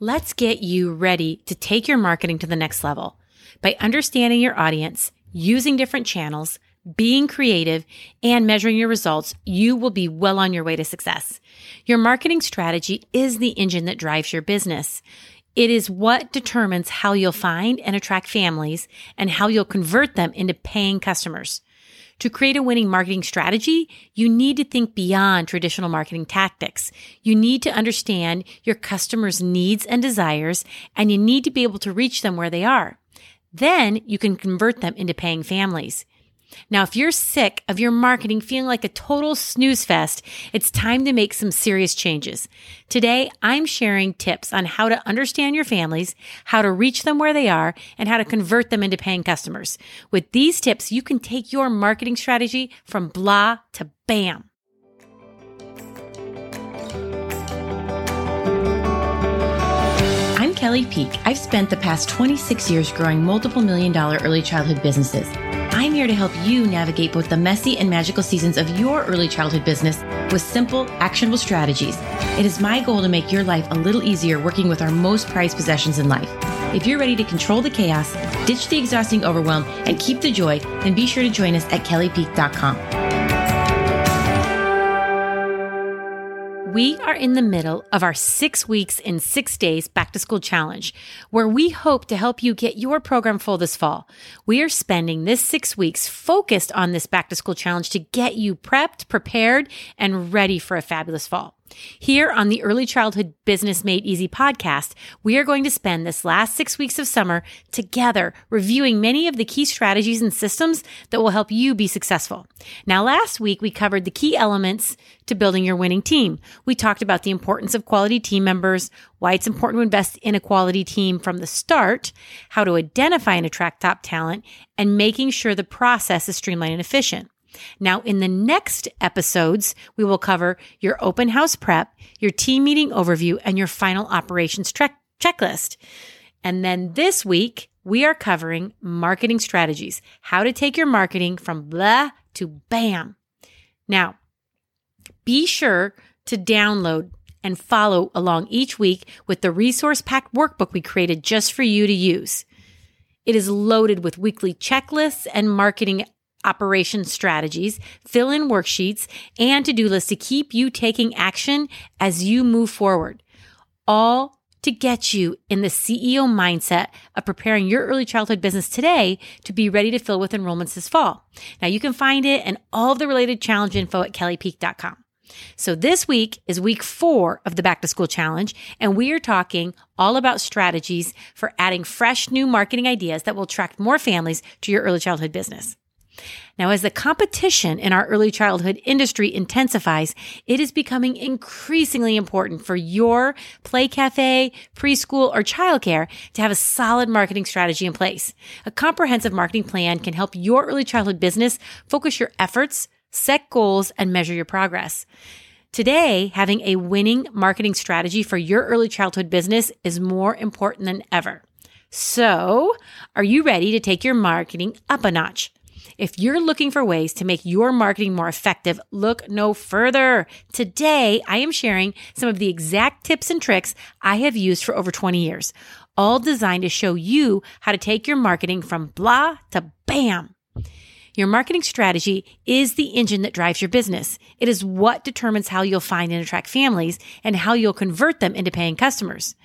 Let's get you ready to take your marketing to the next level. By understanding your audience, using different channels, being creative, and measuring your results, you will be well on your way to success. Your marketing strategy is the engine that drives your business. It is what determines how you'll find and attract families and how you'll convert them into paying customers. To create a winning marketing strategy, you need to think beyond traditional marketing tactics. You need to understand your customers' needs and desires, and you need to be able to reach them where they are. Then you can convert them into paying families. Now, if you're sick of your marketing feeling like a total snooze fest, it's time to make some serious changes. Today, I'm sharing tips on how to understand your families, how to reach them where they are, and how to convert them into paying customers. With these tips, you can take your marketing strategy from blah to bam. I'm Kelly Peak. I've spent the past 26 years growing multiple million dollar early childhood businesses. I'm here to help you navigate both the messy and magical seasons of your early childhood business with simple, actionable strategies. It is my goal to make your life a little easier working with our most prized possessions in life. If you're ready to control the chaos, ditch the exhausting overwhelm, and keep the joy, then be sure to join us at kellypeak.com. We are in the middle of our six weeks in six days back to school challenge, where we hope to help you get your program full this fall. We are spending this six weeks focused on this back to school challenge to get you prepped, prepared, and ready for a fabulous fall. Here on the Early Childhood Business Made Easy podcast, we are going to spend this last six weeks of summer together reviewing many of the key strategies and systems that will help you be successful. Now, last week we covered the key elements to building your winning team. We talked about the importance of quality team members, why it's important to invest in a quality team from the start, how to identify and attract top talent, and making sure the process is streamlined and efficient. Now, in the next episodes, we will cover your open house prep, your team meeting overview, and your final operations tre- checklist. And then this week, we are covering marketing strategies, how to take your marketing from blah to bam. Now, be sure to download and follow along each week with the resource packed workbook we created just for you to use. It is loaded with weekly checklists and marketing operation strategies, fill in worksheets, and to do lists to keep you taking action as you move forward. All to get you in the CEO mindset of preparing your early childhood business today to be ready to fill with enrollments this fall. Now you can find it and all of the related challenge info at kellypeak.com. So this week is week four of the back to school challenge, and we are talking all about strategies for adding fresh new marketing ideas that will attract more families to your early childhood business. Now, as the competition in our early childhood industry intensifies, it is becoming increasingly important for your play cafe, preschool, or childcare to have a solid marketing strategy in place. A comprehensive marketing plan can help your early childhood business focus your efforts, set goals, and measure your progress. Today, having a winning marketing strategy for your early childhood business is more important than ever. So, are you ready to take your marketing up a notch? If you're looking for ways to make your marketing more effective, look no further. Today, I am sharing some of the exact tips and tricks I have used for over 20 years, all designed to show you how to take your marketing from blah to bam. Your marketing strategy is the engine that drives your business. It is what determines how you'll find and attract families and how you'll convert them into paying customers.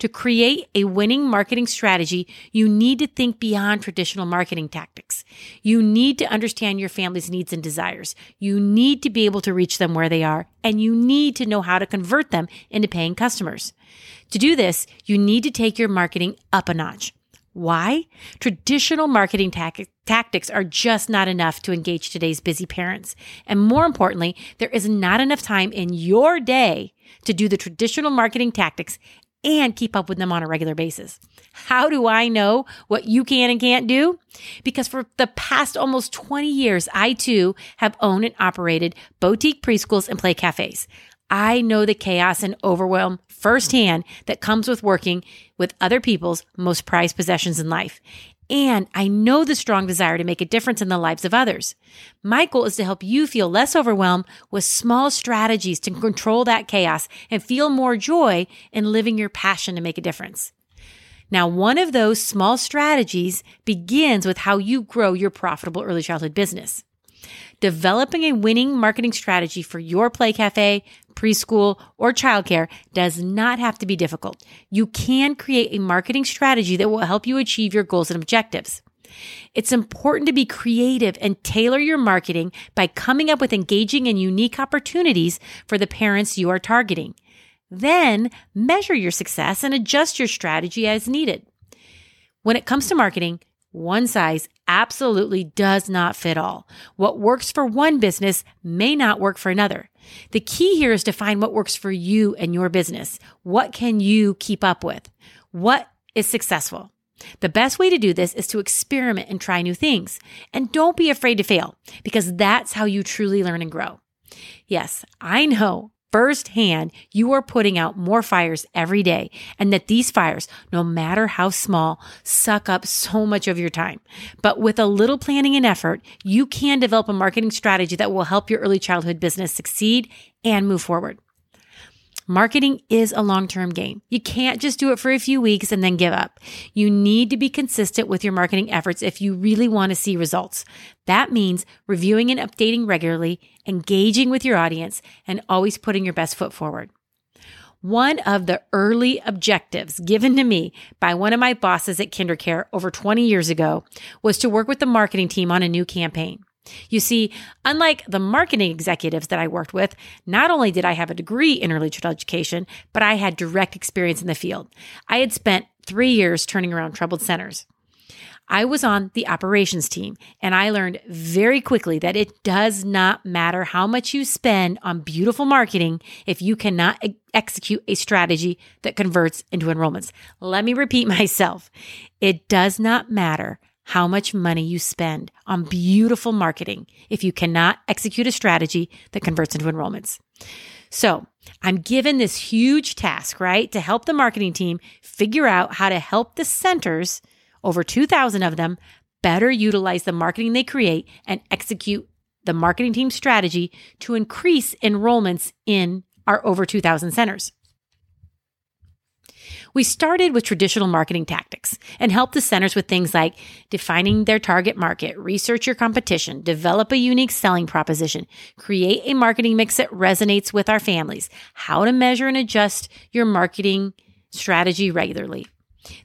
To create a winning marketing strategy, you need to think beyond traditional marketing tactics. You need to understand your family's needs and desires. You need to be able to reach them where they are, and you need to know how to convert them into paying customers. To do this, you need to take your marketing up a notch. Why? Traditional marketing tactics are just not enough to engage today's busy parents. And more importantly, there is not enough time in your day to do the traditional marketing tactics and keep up with them on a regular basis. How do I know what you can and can't do? Because for the past almost 20 years, I too have owned and operated boutique preschools and play cafes. I know the chaos and overwhelm firsthand that comes with working with other people's most prized possessions in life. And I know the strong desire to make a difference in the lives of others. My goal is to help you feel less overwhelmed with small strategies to control that chaos and feel more joy in living your passion to make a difference. Now, one of those small strategies begins with how you grow your profitable early childhood business. Developing a winning marketing strategy for your play cafe, preschool, or childcare does not have to be difficult. You can create a marketing strategy that will help you achieve your goals and objectives. It's important to be creative and tailor your marketing by coming up with engaging and unique opportunities for the parents you are targeting. Then measure your success and adjust your strategy as needed. When it comes to marketing, one size absolutely does not fit all. What works for one business may not work for another. The key here is to find what works for you and your business. What can you keep up with? What is successful? The best way to do this is to experiment and try new things. And don't be afraid to fail because that's how you truly learn and grow. Yes, I know firsthand you are putting out more fires every day and that these fires, no matter how small, suck up so much of your time. But with a little planning and effort, you can develop a marketing strategy that will help your early childhood business succeed and move forward. Marketing is a long term game. You can't just do it for a few weeks and then give up. You need to be consistent with your marketing efforts if you really want to see results. That means reviewing and updating regularly, engaging with your audience, and always putting your best foot forward. One of the early objectives given to me by one of my bosses at KinderCare over 20 years ago was to work with the marketing team on a new campaign. You see, unlike the marketing executives that I worked with, not only did I have a degree in early childhood education, but I had direct experience in the field. I had spent three years turning around troubled centers. I was on the operations team and I learned very quickly that it does not matter how much you spend on beautiful marketing if you cannot execute a strategy that converts into enrollments. Let me repeat myself. It does not matter how much money you spend on beautiful marketing if you cannot execute a strategy that converts into enrollments. So I'm given this huge task, right, to help the marketing team figure out how to help the centers, over 2,000 of them, better utilize the marketing they create and execute the marketing team strategy to increase enrollments in our over 2,000 centers. We started with traditional marketing tactics and helped the centers with things like defining their target market, research your competition, develop a unique selling proposition, create a marketing mix that resonates with our families, how to measure and adjust your marketing strategy regularly.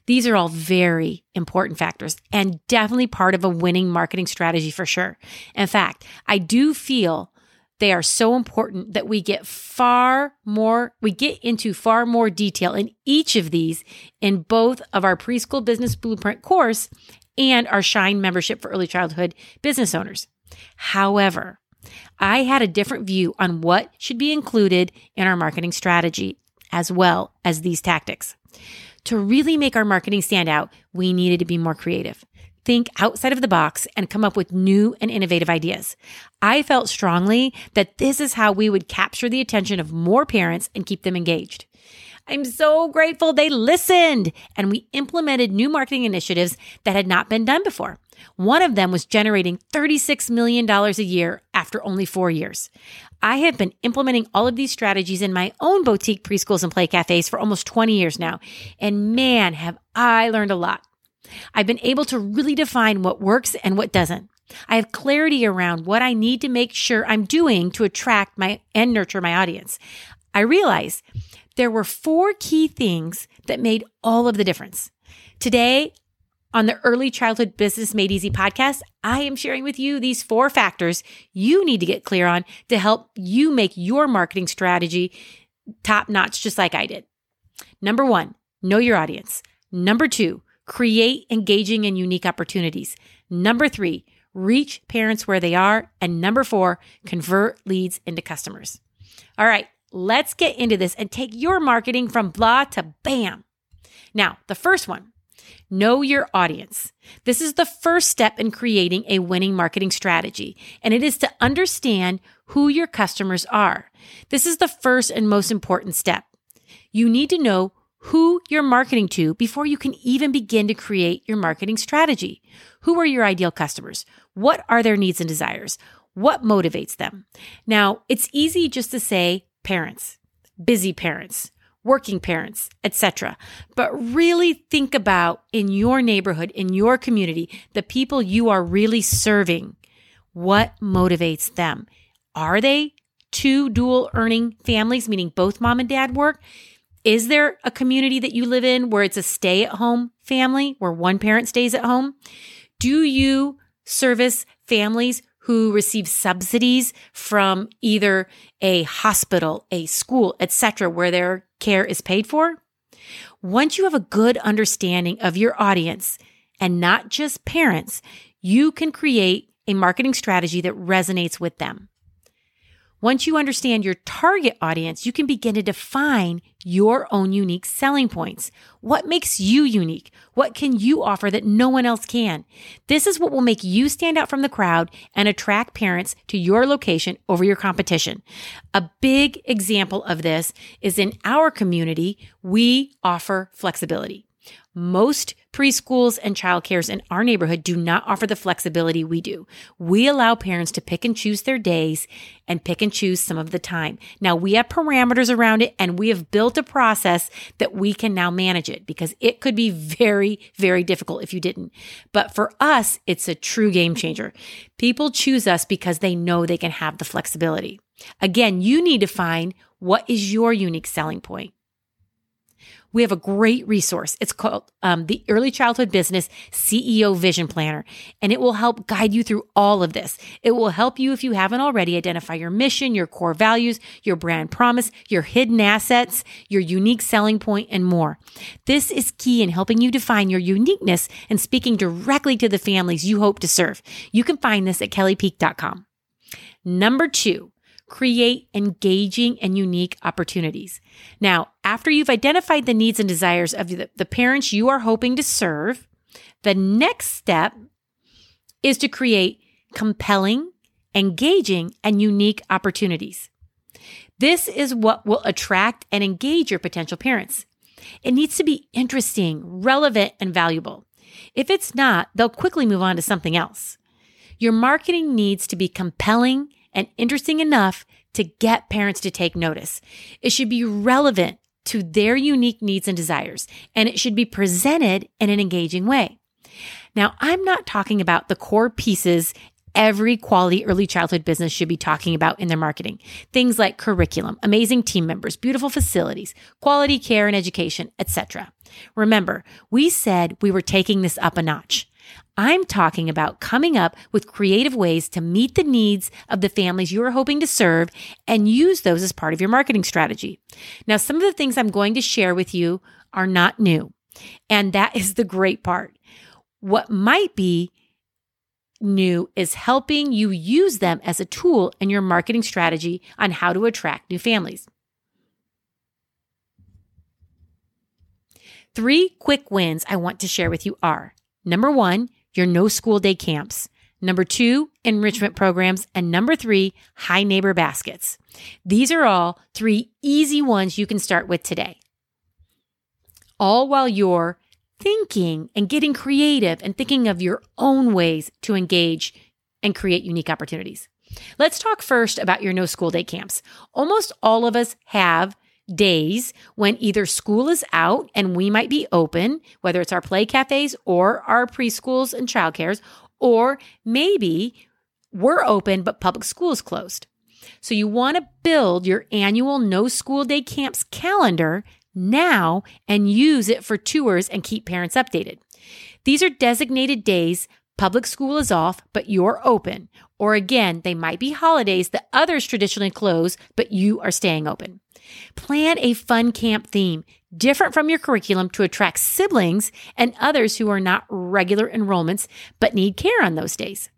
These are all very important factors and definitely part of a winning marketing strategy for sure. In fact, I do feel they are so important that we get far more, we get into far more detail in each of these in both of our preschool business blueprint course and our Shine membership for early childhood business owners. However, I had a different view on what should be included in our marketing strategy as well as these tactics. To really make our marketing stand out, we needed to be more creative think outside of the box and come up with new and innovative ideas. I felt strongly that this is how we would capture the attention of more parents and keep them engaged. I'm so grateful they listened and we implemented new marketing initiatives that had not been done before. One of them was generating $36 million a year after only four years. I have been implementing all of these strategies in my own boutique preschools and play cafes for almost 20 years now. And man, have I learned a lot. I've been able to really define what works and what doesn't. I have clarity around what I need to make sure I'm doing to attract my and nurture my audience. I realize there were four key things that made all of the difference. Today, on the Early Childhood Business Made Easy podcast, I am sharing with you these four factors you need to get clear on to help you make your marketing strategy top notch, just like I did. Number one, know your audience. Number two, create engaging and unique opportunities. Number three, reach parents where they are. And number four, convert leads into customers. All right, let's get into this and take your marketing from blah to bam. Now, the first one, know your audience. This is the first step in creating a winning marketing strategy, and it is to understand who your customers are. This is the first and most important step. You need to know who you're marketing to before you can even begin to create your marketing strategy. Who are your ideal customers? What are their needs and desires? What motivates them? Now, it's easy just to say parents, busy parents, working parents, etc. But really think about in your neighborhood, in your community, the people you are really serving. What motivates them? Are they two dual earning families, meaning both mom and dad work? Is there a community that you live in where it's a stay at home family where one parent stays at home? Do you service families who receive subsidies from either a hospital, a school, etc., where their care is paid for? Once you have a good understanding of your audience and not just parents, you can create a marketing strategy that resonates with them. Once you understand your target audience, you can begin to define your own unique selling points. What makes you unique? What can you offer that no one else can? This is what will make you stand out from the crowd and attract parents to your location over your competition. A big example of this is in our community, we offer flexibility. Most preschools and childcares in our neighborhood do not offer the flexibility we do. We allow parents to pick and choose their days and pick and choose some of the time. Now we have parameters around it and we have built a process that we can now manage it because it could be very, very difficult if you didn't. But for us, it's a true game changer. People choose us because they know they can have the flexibility. Again, you need to find what is your unique selling point we have a great resource. It's called um, the Early Childhood Business CEO Vision Planner, and it will help guide you through all of this. It will help you, if you haven't already, identify your mission, your core values, your brand promise, your hidden assets, your unique selling point, and more. This is key in helping you define your uniqueness and speaking directly to the families you hope to serve. You can find this at kellypeak.com. Number two, create engaging and unique opportunities. Now, after you've identified the needs and desires of the, the parents you are hoping to serve, the next step is to create compelling, engaging, and unique opportunities. This is what will attract and engage your potential parents. It needs to be interesting, relevant, and valuable. If it's not, they'll quickly move on to something else. Your marketing needs to be compelling and interesting enough to get parents to take notice. It should be relevant to their unique needs and desires, and it should be presented in an engaging way. Now, I'm not talking about the core pieces every quality early childhood business should be talking about in their marketing. Things like curriculum, amazing team members, beautiful facilities, quality care and education, etc. Remember, we said we were taking this up a notch. I'm talking about coming up with creative ways to meet the needs of the families you are hoping to serve and use those as part of your marketing strategy. Now, some of the things I'm going to share with you are not new, and that is the great part. What might be new is helping you use them as a tool in your marketing strategy on how to attract new families. Three quick wins I want to share with you are number one, your no school day camps. Number two, enrichment programs. And number three, hi neighbor baskets. These are all three easy ones you can start with today. All while you're thinking and getting creative and thinking of your own ways to engage and create unique opportunities. Let's talk first about your no school day camps. Almost all of us have days when either school is out and we might be open, whether it's our play cafes or our preschools and childcares, or maybe we're open but public school is closed. So you want to build your annual no school day camps calendar now and use it for tours and keep parents updated. These are designated days public school is off, but you're open. Or again, they might be holidays that others traditionally close, but you are staying open. Plan a fun camp theme, different from your curriculum to attract siblings and others who are not regular enrollments but need care on those days.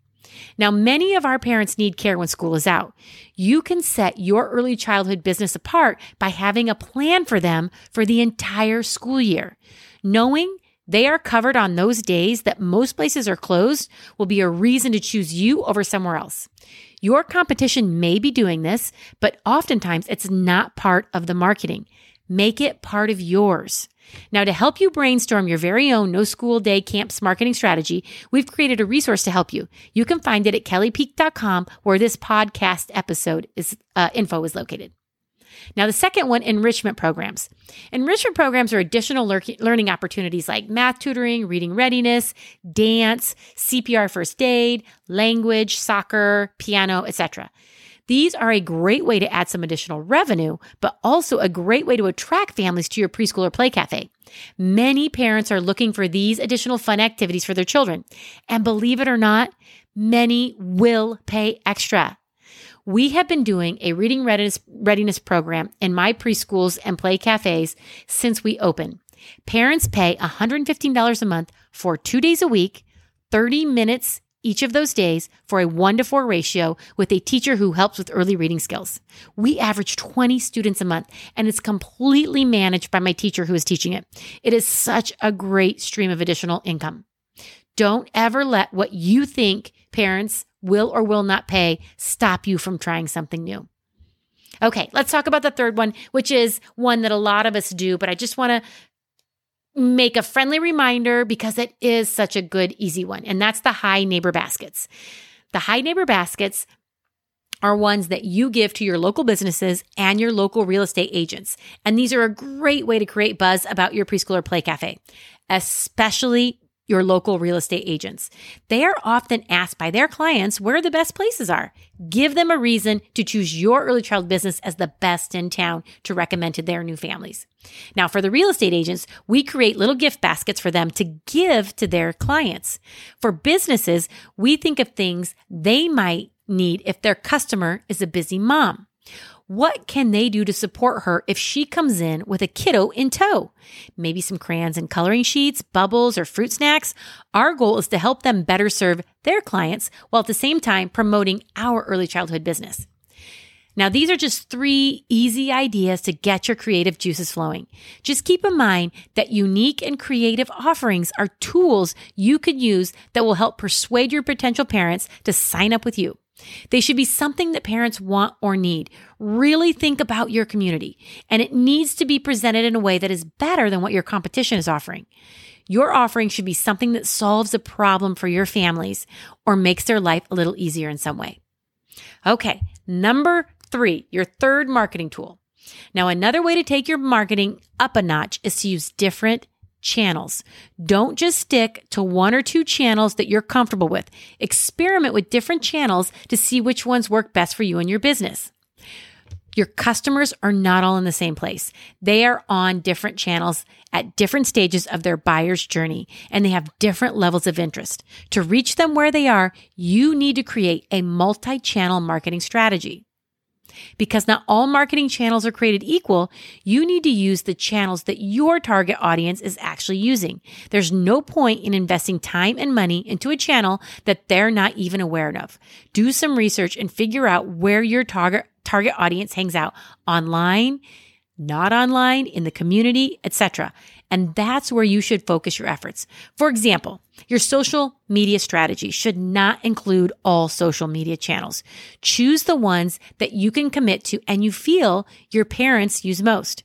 Now, many of our parents need care when school is out. You can set your early childhood business apart by having a plan for them for the entire school year. Knowing they are covered on those days that most places are closed will be a reason to choose you over somewhere else. Your competition may be doing this, but oftentimes it's not part of the marketing. Make it part of yours. Now, to help you brainstorm your very own no school day camps marketing strategy, we've created a resource to help you. You can find it at kellypeak.com where this podcast episode is uh, info is located. Now, the second one, enrichment programs. Enrichment programs are additional lear- learning opportunities like math tutoring, reading readiness, dance, CPR first aid, language, soccer, piano, etc. These are a great way to add some additional revenue, but also a great way to attract families to your preschool or play cafe. Many parents are looking for these additional fun activities for their children. And believe it or not, many will pay extra. We have been doing a reading readiness, readiness program in my preschools and play cafes since we opened. Parents pay $115 a month for two days a week, 30 minutes each of those days for a one to four ratio with a teacher who helps with early reading skills. We average 20 students a month and it's completely managed by my teacher who is teaching it. It is such a great stream of additional income. Don't ever let what you think parents will or will not pay stop you from trying something new. Okay, let's talk about the third one, which is one that a lot of us do, but I just want to make a friendly reminder because it is such a good, easy one. And that's the hi neighbor baskets. The hi neighbor baskets are ones that you give to your local businesses and your local real estate agents. And these are a great way to create buzz about your preschool or play cafe, especially your local real estate agents. They are often asked by their clients where the best places are. Give them a reason to choose your early child business as the best in town to recommend to their new families. Now, for the real estate agents, we create little gift baskets for them to give to their clients. For businesses, we think of things they might need if their customer is a busy mom. What can they do to support her if she comes in with a kiddo in tow? Maybe some crayons and coloring sheets, bubbles, or fruit snacks. Our goal is to help them better serve their clients while at the same time promoting our early childhood business. Now, these are just three easy ideas to get your creative juices flowing. Just keep in mind that unique and creative offerings are tools you could use that will help persuade your potential parents to sign up with you. They should be something that parents want or need. Really think about your community, and it needs to be presented in a way that is better than what your competition is offering. Your offering should be something that solves a problem for your families or makes their life a little easier in some way. Okay, number three, your third marketing tool. Now, another way to take your marketing up a notch is to use different channels. Don't just stick to one or two channels that you're comfortable with. Experiment with different channels to see which ones work best for you and your business. Your customers are not all in the same place. They are on different channels at different stages of their buyer's journey, and they have different levels of interest. To reach them where they are, you need to create a multi channel marketing strategy. Because not all marketing channels are created equal, you need to use the channels that your target audience is actually using. There's no point in investing time and money into a channel that they're not even aware of. Do some research and figure out where your target target audience hangs out online, not online, in the community, etc. And that's where you should focus your efforts. For example, your social media strategy should not include all social media channels. Choose the ones that you can commit to and you feel your parents use most.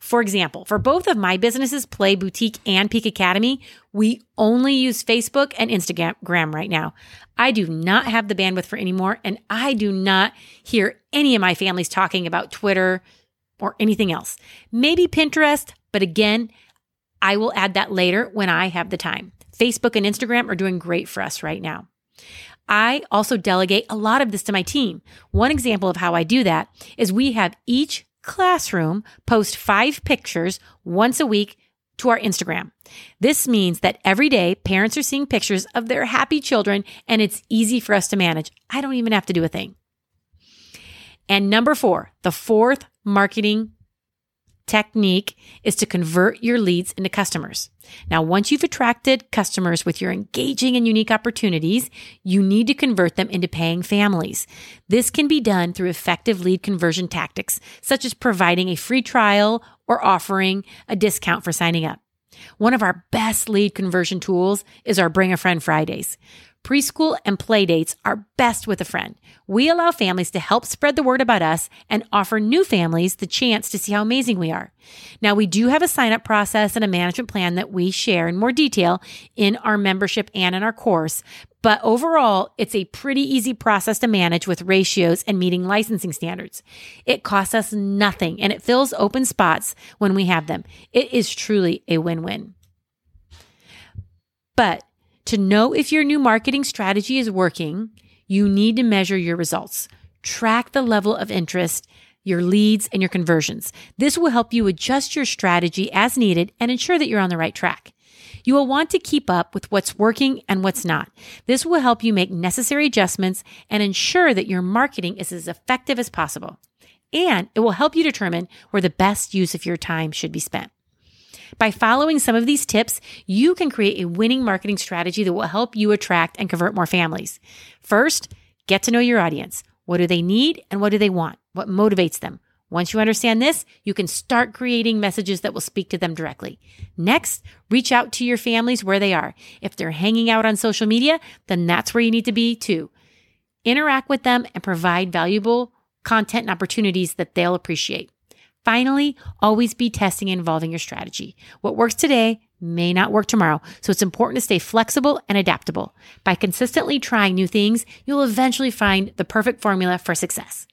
For example, for both of my businesses, Play Boutique and Peak Academy, we only use Facebook and Instagram right now. I do not have the bandwidth for anymore, and I do not hear any of my families talking about Twitter or anything else. Maybe Pinterest, but again, I will add that later when I have the time. Facebook and Instagram are doing great for us right now. I also delegate a lot of this to my team. One example of how I do that is we have each classroom post five pictures once a week to our Instagram. This means that every day parents are seeing pictures of their happy children and it's easy for us to manage. I don't even have to do a thing. And number four, the fourth marketing technique is to convert your leads into customers. Now, once you've attracted customers with your engaging and unique opportunities, you need to convert them into paying families. This can be done through effective lead conversion tactics, such as providing a free trial or offering a discount for signing up. One of our best lead conversion tools is our Bring a Friend Fridays. Preschool and play dates are best with a friend. We allow families to help spread the word about us and offer new families the chance to see how amazing we are. Now, we do have a sign up process and a management plan that we share in more detail in our membership and in our course. But overall, it's a pretty easy process to manage with ratios and meeting licensing standards. It costs us nothing and it fills open spots when we have them. It is truly a win win. But to know if your new marketing strategy is working, you need to measure your results. Track the level of interest, your leads, and your conversions. This will help you adjust your strategy as needed and ensure that you're on the right track. You will want to keep up with what's working and what's not. This will help you make necessary adjustments and ensure that your marketing is as effective as possible. And it will help you determine where the best use of your time should be spent. By following some of these tips, you can create a winning marketing strategy that will help you attract and convert more families. First, get to know your audience. What do they need and what do they want? What motivates them? Once you understand this, you can start creating messages that will speak to them directly. Next, reach out to your families where they are. If they're hanging out on social media, then that's where you need to be too. Interact with them and provide valuable content and opportunities that they'll appreciate. Finally, always be testing and evolving your strategy. What works today may not work tomorrow, so it's important to stay flexible and adaptable. By consistently trying new things, you'll eventually find the perfect formula for success.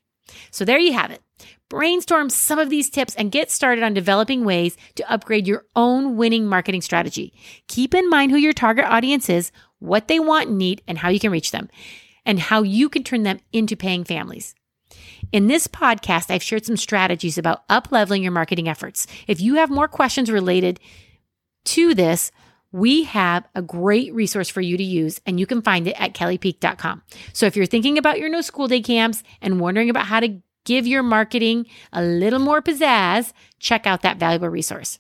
So there you have it. Brainstorm some of these tips and get started on developing ways to upgrade your own winning marketing strategy. Keep in mind who your target audience is, what they want and need, and how you can reach them, and how you can turn them into paying families. In this podcast, I've shared some strategies about upleveling your marketing efforts. If you have more questions related to this, we have a great resource for you to use, and you can find it at kellypeak.com. So if you're thinking about your no school day camps and wondering about how to give your marketing a little more pizzazz, check out that valuable resource.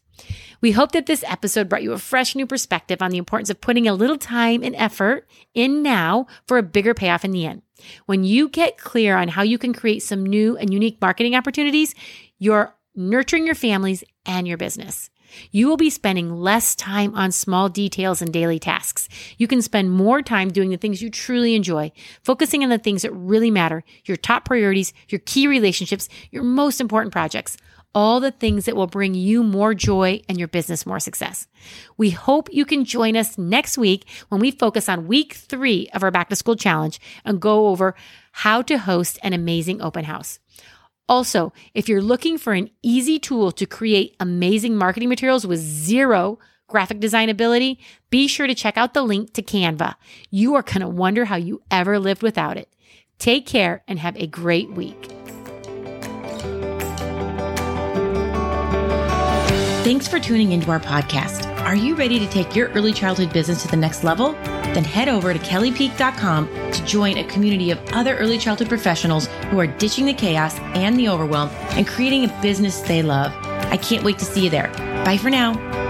We hope that this episode brought you a fresh new perspective on the importance of putting a little time and effort in now for a bigger payoff in the end. When you get clear on how you can create some new and unique marketing opportunities, you're nurturing your families and your business. You will be spending less time on small details and daily tasks. You can spend more time doing the things you truly enjoy, focusing on the things that really matter, your top priorities, your key relationships, your most important projects all the things that will bring you more joy and your business more success. We hope you can join us next week when we focus on week three of our back to school challenge and go over how to host an amazing open house. Also, if you're looking for an easy tool to create amazing marketing materials with zero graphic design ability, be sure to check out the link to Canva. You are going to wonder how you ever lived without it. Take care and have a great week. Thanks for tuning into our podcast. Are you ready to take your early childhood business to the next level? Then head over to kellypeak.com to join a community of other early childhood professionals who are ditching the chaos and the overwhelm and creating a business they love. I can't wait to see you there. Bye for now.